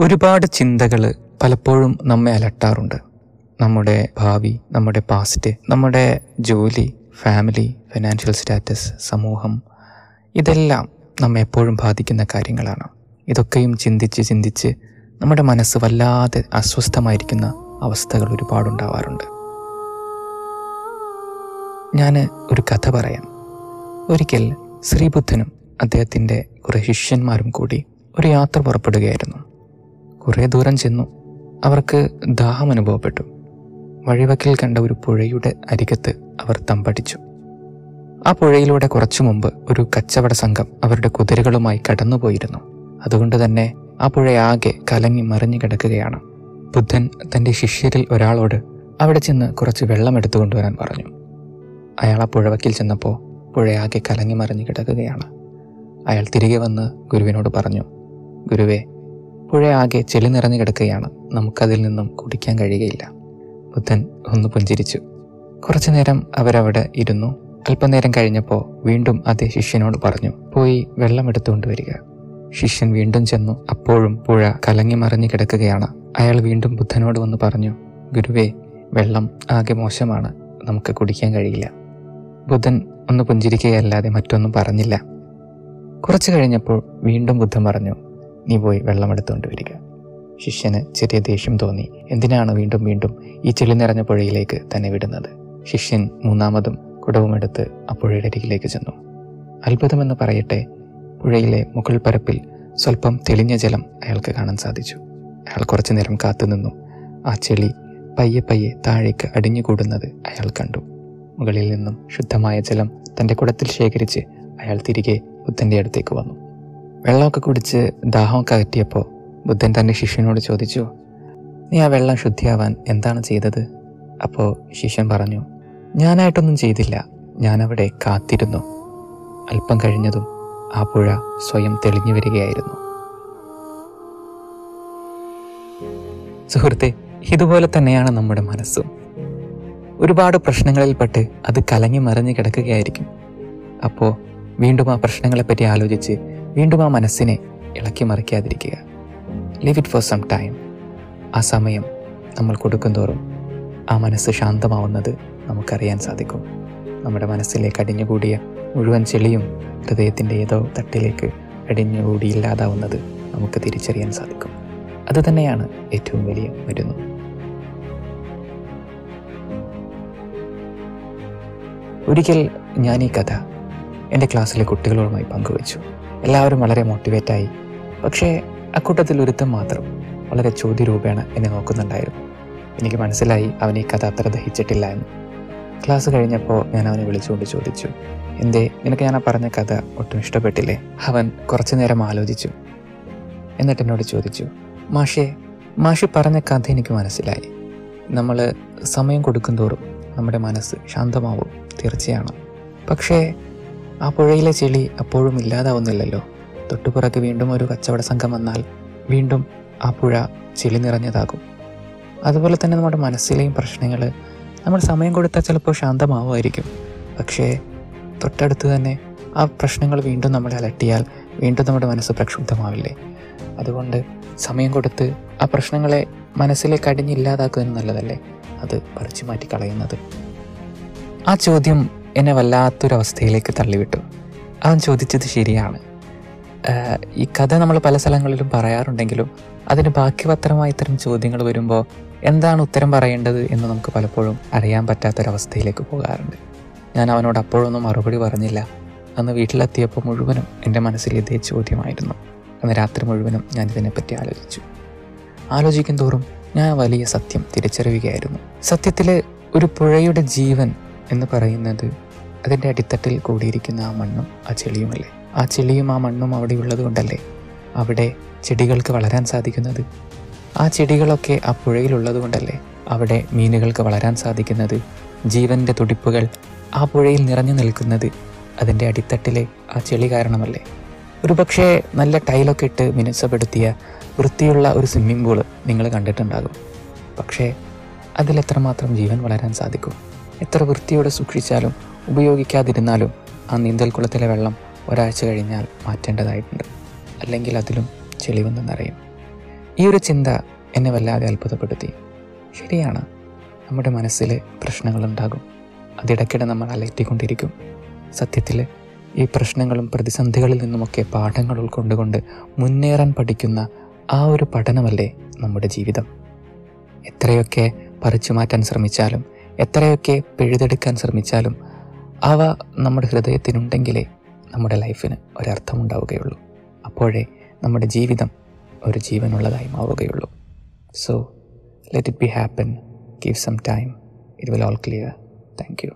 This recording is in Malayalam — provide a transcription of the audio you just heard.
ഒരുപാട് ചിന്തകൾ പലപ്പോഴും നമ്മെ അലട്ടാറുണ്ട്. നമ്മുടെ ഭാവി നമ്മുടെ പാസ്റ്റ് നമ്മുടെ ജോലി ഫാമിലി ഫിനാൻഷ്യൽ സ്റ്റാറ്റസ് സമൂഹം ഇതെല്ലാം നമ്മെ എപ്പോഴും ബാധിക്കുന്ന കാര്യങ്ങളാണ്. ഇതൊക്കെയും ചിന്തിച്ച് ചിന്തിച്ച് നമ്മുടെ മനസ്സ് വല്ലാതെ അസ്വസ്ഥമായിരിക്കുന്ന അവസ്ഥകൾ ഒരുപാടുണ്ടാവാറുണ്ട് ഞാൻ ഒരു കഥ പറയാം. ഒരിക്കൽ ശ്രീബുദ്ധനും അദ്ദേഹത്തിന്റെ കുറേ ശിഷ്യന്മാരും കൂടി ഒരു യാത്ര പുറപ്പെടുകയായിരുന്നു. കുറേ ദൂരം ചെന്നു. അവർക്ക് ദാഹം അനുഭവപ്പെട്ടു. വഴിവക്കിൽ കണ്ട ഒരു പുഴയുടെ അരികത്ത് അവർ തമ്പടിച്ചു. ആ പുഴയിലൂടെ കുറച്ചു മുമ്പ് ഒരു കച്ചവട സംഘം അവരുടെ കുതിരകളുമായി കടന്നുപോയിരുന്നു. അതുകൊണ്ട് തന്നെ ആ പുഴയാകെ കലങ്ങി മറിഞ്ഞു കിടക്കുകയാണ്. ബുദ്ധൻ തന്റെ ശിഷ്യരിൽ ഒരാളോട് അവിടെ ചെന്ന് കുറച്ച് വെള്ളം എടുത്തു കൊണ്ടുവരാൻ പറഞ്ഞു. അയാൾ ആ പുഴവക്കിൽ ചെന്നപ്പോൾ പുഴയാകെ കലങ്ങി മറിഞ്ഞു കിടക്കുകയാണ്. അയാൾ തിരികെ വന്ന് ഗുരുവിനോട് പറഞ്ഞു ഗുരുവേ പുഴയാകെ ചെളി നിറഞ്ഞു കിടക്കുകയാണ്. നമുക്കതിൽ നിന്നും കുടിക്കാൻ കഴിയുകയില്ല. ബുദ്ധൻ ഒന്ന് പുഞ്ചിരിച്ചു. കുറച്ചു നേരം അവരവിടെ ഇരുന്നു. അല്പനേരം കഴിഞ്ഞപ്പോൾ വീണ്ടും അതേ ശിഷ്യനോട് പറഞ്ഞു പോയി വെള്ളം എടുത്തുകൊണ്ട് വരിക. ശിഷ്യൻ വീണ്ടും ചെന്നു. അപ്പോഴും പുഴ കലങ്ങി മറിഞ്ഞു കിടക്കുകയാണ്. അയാൾ വീണ്ടും ബുദ്ധനോട് വന്ന് പറഞ്ഞു ഗുരുവേ വെള്ളം ആകെ മോശമാണ്. നമുക്ക് കുടിക്കാൻ കഴിയില്ല. ബുദ്ധൻ ഒന്ന് പുഞ്ചിരിക്കുകയല്ലാതെ മറ്റൊന്നും പറഞ്ഞില്ല. കുറച്ചു കഴിഞ്ഞപ്പോൾ വീണ്ടും ബുദ്ധൻ പറഞ്ഞു നീ പോയി വെള്ളം എടുത്തുകൊണ്ട് വരിക. ശിഷ്യന് ചെറിയ ദേഷ്യം തോന്നി. എന്തിനാണ് വീണ്ടും വീണ്ടും ഈ ചെളി നിറഞ്ഞ പുഴയിലേക്ക് തന്നെ വിടുന്നത്? ശിഷ്യൻ മൂന്നാമതും കുടവുമെടുത്ത് ആ പുഴയുടെ അരികിലേക്ക് ചെന്നു. അത്ഭുതമെന്ന് പറയട്ടെ പുഴയിലെ മുകൾ പരപ്പിൽ സ്വല്പം തെളിഞ്ഞ ജലം അയാൾക്ക് കാണാൻ സാധിച്ചു. അയാൾ കുറച്ചു നേരം കാത്തുനിന്നു ആ ചെളി പയ്യെ പയ്യെ താഴേക്ക് അടിഞ്ഞുകൂടുന്നത് അയാൾ കണ്ടു. മുകളിൽ നിന്നും ശുദ്ധമായ ജലം തന്റെ കുടത്തിൽ ശേഖരിച്ച് അയാൾ തിരികെ ബുദ്ധന്റെ അടുത്തേക്ക് വന്നു. വെള്ളമൊക്കെ കുടിച്ച് ദാഹമൊക്കെ അകറ്റിയപ്പോൾ ബുദ്ധൻ തന്റെ ശിഷ്യനോട് ചോദിച്ചു നീ ആ വെള്ളം ശുദ്ധിയാവാൻ എന്താണ് ചെയ്തത്? അപ്പോൾ ശിഷ്യൻ പറഞ്ഞു ഞാനായിട്ടൊന്നും ചെയ്തില്ല. ഞാനവിടെ കാത്തിരുന്നു. അല്പം കഴിഞ്ഞതും ആ പുഴ സ്വയം തെളിഞ്ഞു വരികയായിരുന്നു. സുഹൃത്തെ ഇതുപോലെ തന്നെയാണ് നമ്മുടെ മനസ്സും. ഒരുപാട് പ്രശ്നങ്ങളിൽപ്പെട്ട് അത് കലങ്ങി മറിഞ്ഞ് കിടക്കുകയായിരിക്കും. അപ്പോൾ വീണ്ടും ആ പ്രശ്നങ്ങളെപ്പറ്റി ആലോചിച്ച് വീണ്ടും ആ മനസ്സിനെ ഇളക്കി മറിക്കാതിരിക്കുക. Live it for some time ആ സമയം നമ്മൾ കൊടുക്കും തോറും ആ മനസ്സ് ശാന്തമാവുന്നത് നമുക്കറിയാൻ സാധിക്കും. നമ്മുടെ മനസ്സിലേക്ക് അടിഞ്ഞുകൂടിയ മുഴുവൻ ചെളിയും ഹൃദയത്തിന്റെ ഏതോ തട്ടിലേക്ക് അടിഞ്ഞുകൂടി ഇല്ലാതാവുന്നത് നമുക്ക് തിരിച്ചറിയാൻ സാധിക്കും. അതുതന്നെയാണ് ഏറ്റവും വലിയ മരുന്ന്. ഒരിക്കൽ ഞാൻ ഈ കഥ എന്റെ ക്ലാസ്സിലെ കുട്ടികളുമായി പങ്കുവച്ചു. എല്ലാവരും വളരെ മോട്ടിവേറ്റായി പക്ഷേ അക്കൂട്ടത്തിൽ ഒരുത്തം മാത്രം വളരെ ചോദ്യരൂപേണ എന്നെ നോക്കുന്നുണ്ടായിരുന്നു. എനിക്ക് മനസ്സിലായി അവൻ ഈ കഥ അത്ര ദഹിച്ചിട്ടില്ല എന്ന്. ക്ലാസ് കഴിഞ്ഞപ്പോൾ ഞാൻ അവനെ വിളിച്ചുകൊണ്ട് ചോദിച്ചു എന്തേ നിനക്ക് ഞാൻ ആ പറഞ്ഞ കഥ ഒട്ടും ഇഷ്ടപ്പെട്ടില്ലേ? അവൻ കുറച്ചു നേരം ആലോചിച്ചു. എന്നിട്ട് എന്നോട് ചോദിച്ചു മാഷേ മാഷി പറഞ്ഞ കഥ എനിക്ക് മനസ്സിലായി. നമ്മൾ സമയം കൊടുക്കും തോറും നമ്മുടെ മനസ്സ് ശാന്തമാവും തീർച്ചയാണ്. പക്ഷേ ആ പുഴയിലെ ചെളി അപ്പോഴും ഇല്ലാതാവുന്നില്ലല്ലോ. തൊട്ടുപുറക്ക് വീണ്ടും ഒരു കച്ചവട സംഘം വന്നാൽ വീണ്ടും ആ പുഴ ചെളി നിറഞ്ഞതാകും. അതുപോലെ തന്നെ നമ്മുടെ മനസ്സിലെയും പ്രശ്നങ്ങൾ നമ്മൾ സമയം കൊടുത്താൽ ചിലപ്പോൾ ശാന്തമാവുമായിരിക്കും. പക്ഷേ തൊട്ടടുത്ത് തന്നെ ആ പ്രശ്നങ്ങൾ വീണ്ടും നമ്മളെ അലട്ടിയാൽ വീണ്ടും നമ്മുടെ മനസ്സ് പ്രക്ഷുബ്ധമാവില്ലേ? അതുകൊണ്ട് സമയം കൊടുത്ത് ആ പ്രശ്നങ്ങളെ മനസ്സിലെ അടിഞ്ഞില്ലാതാക്കുന്നത് നല്ലതല്ലേ? അത് പറിച്ചു മാറ്റി കളയുന്നത് ആ ചോദ്യം എന്നെ വല്ലാത്തൊരവസ്ഥയിലേക്ക് തള്ളിവിട്ടു. അവൻ ചോദിച്ചത് ശരിയാണ്. ഈ കഥ നമ്മൾ പല സ്ഥലങ്ങളിലും പറയാറുണ്ടെങ്കിലും അതിന് ബാക്കി പത്രമായി ഇത്തരം ചോദ്യങ്ങൾ വരുമ്പോൾ എന്താണ് ഉത്തരം പറയേണ്ടത് എന്ന് നമുക്ക് പലപ്പോഴും അറിയാൻ പറ്റാത്തൊരവസ്ഥയിലേക്ക് പോകാറുണ്ട്. ഞാൻ അവനോട് അപ്പോഴൊന്നും മറുപടി പറഞ്ഞില്ല. അന്ന് വീട്ടിലെത്തിയപ്പോൾ മുഴുവനും എന്റെ മനസ്സിൽ ഇതേ ചോദ്യമായിരുന്നു. അന്ന് രാത്രി മുഴുവനും ഞാൻ ഇതിനെപ്പറ്റി ആലോചിച്ചു. ആലോചിക്കും തോറും ഞാൻ വലിയ സത്യം തിരിച്ചറിയുകയായിരുന്നു. സത്യത്തിലെ ഒരു പുഴയുടെ ജീവൻ എന്ന് പറയുന്നത് അതിന്റെ അടിത്തട്ടിൽ കൂടിയിരിക്കുന്ന ആ മണ്ണും ആ ചെളിയുമല്ലേ? ആ ചെളിയും ആ മണ്ണും അവിടെ ഉള്ളത് കൊണ്ടല്ലേ അവിടെ ചെടികൾക്ക് വളരാൻ സാധിക്കുന്നത്? ആ ചെടികളൊക്കെ ആ പുഴയിലുള്ളത് കൊണ്ടല്ലേ അവിടെ മീനുകൾക്ക് വളരാൻ സാധിക്കുന്നത്? ജീവന്റെ തുടിപ്പുകൾ ആ പുഴയിൽ നിറഞ്ഞു നിൽക്കുന്നത് അതിന്റെ അടിത്തട്ടിലെ ആ ചെളി കാരണമല്ലേ? ഒരുപക്ഷെ നല്ല ടൈലൊക്കെ ഇട്ട് മിനുസപ്പെടുത്തിയ വൃത്തിയുള്ള ഒരു സ്വിമ്മിംഗ് പൂൾ നിങ്ങൾ കണ്ടിട്ടുണ്ടാകും. പക്ഷേ അതിലെത്രമാത്രം ജീവൻ വളരാൻ സാധിക്കും? എത്ര വൃത്തിയോടെ സൂക്ഷിച്ചാലും ഉപയോഗിക്കാതിരുന്നാലും ആ നീന്തൽക്കുളത്തിലെ വെള്ളം ഒരാഴ്ച കഴിഞ്ഞാൽ മാറ്റേണ്ടതായിട്ടുണ്ട്. അല്ലെങ്കിൽ അതിലും ചെളിവെന്ന് നിറയും. ഈ ഒരു ചിന്ത എന്നെ വല്ലാതെ അത്ഭുതപ്പെടുത്തി. ശരിയാണ്. നമ്മുടെ മനസ്സിൽ പ്രശ്നങ്ങളുണ്ടാകും. അതിടയ്ക്കിടെ നമ്മൾ അലറ്റിക്കൊണ്ടിരിക്കും സത്യത്തിൽ ഈ പ്രശ്നങ്ങളും പ്രതിസന്ധികളിൽ നിന്നുമൊക്കെ പാഠങ്ങൾ ഉൾക്കൊണ്ടുകൊണ്ട് മുന്നേറാൻ പഠിക്കുന്ന ആ ഒരു പഠനമല്ലേ നമ്മുടെ ജീവിതം. എത്രയൊക്കെ പറിച്ചു മാറ്റാൻ ശ്രമിച്ചാലും എത്രയൊക്കെ പിഴുതെടുക്കാൻ ശ്രമിച്ചാലും അവ നമ്മുടെ ഹൃദയത്തിനുണ്ടെങ്കിലേ നമ്മുടെ ലൈഫിന് ഒരർത്ഥമുണ്ടാവുകയുള്ളൂ. അപ്പോഴേ നമ്മുടെ ജീവിതം ഒരു ജീവനുള്ളതായി മാറുകയുള്ളൂ. So let it be happen give some time it will all clear thank you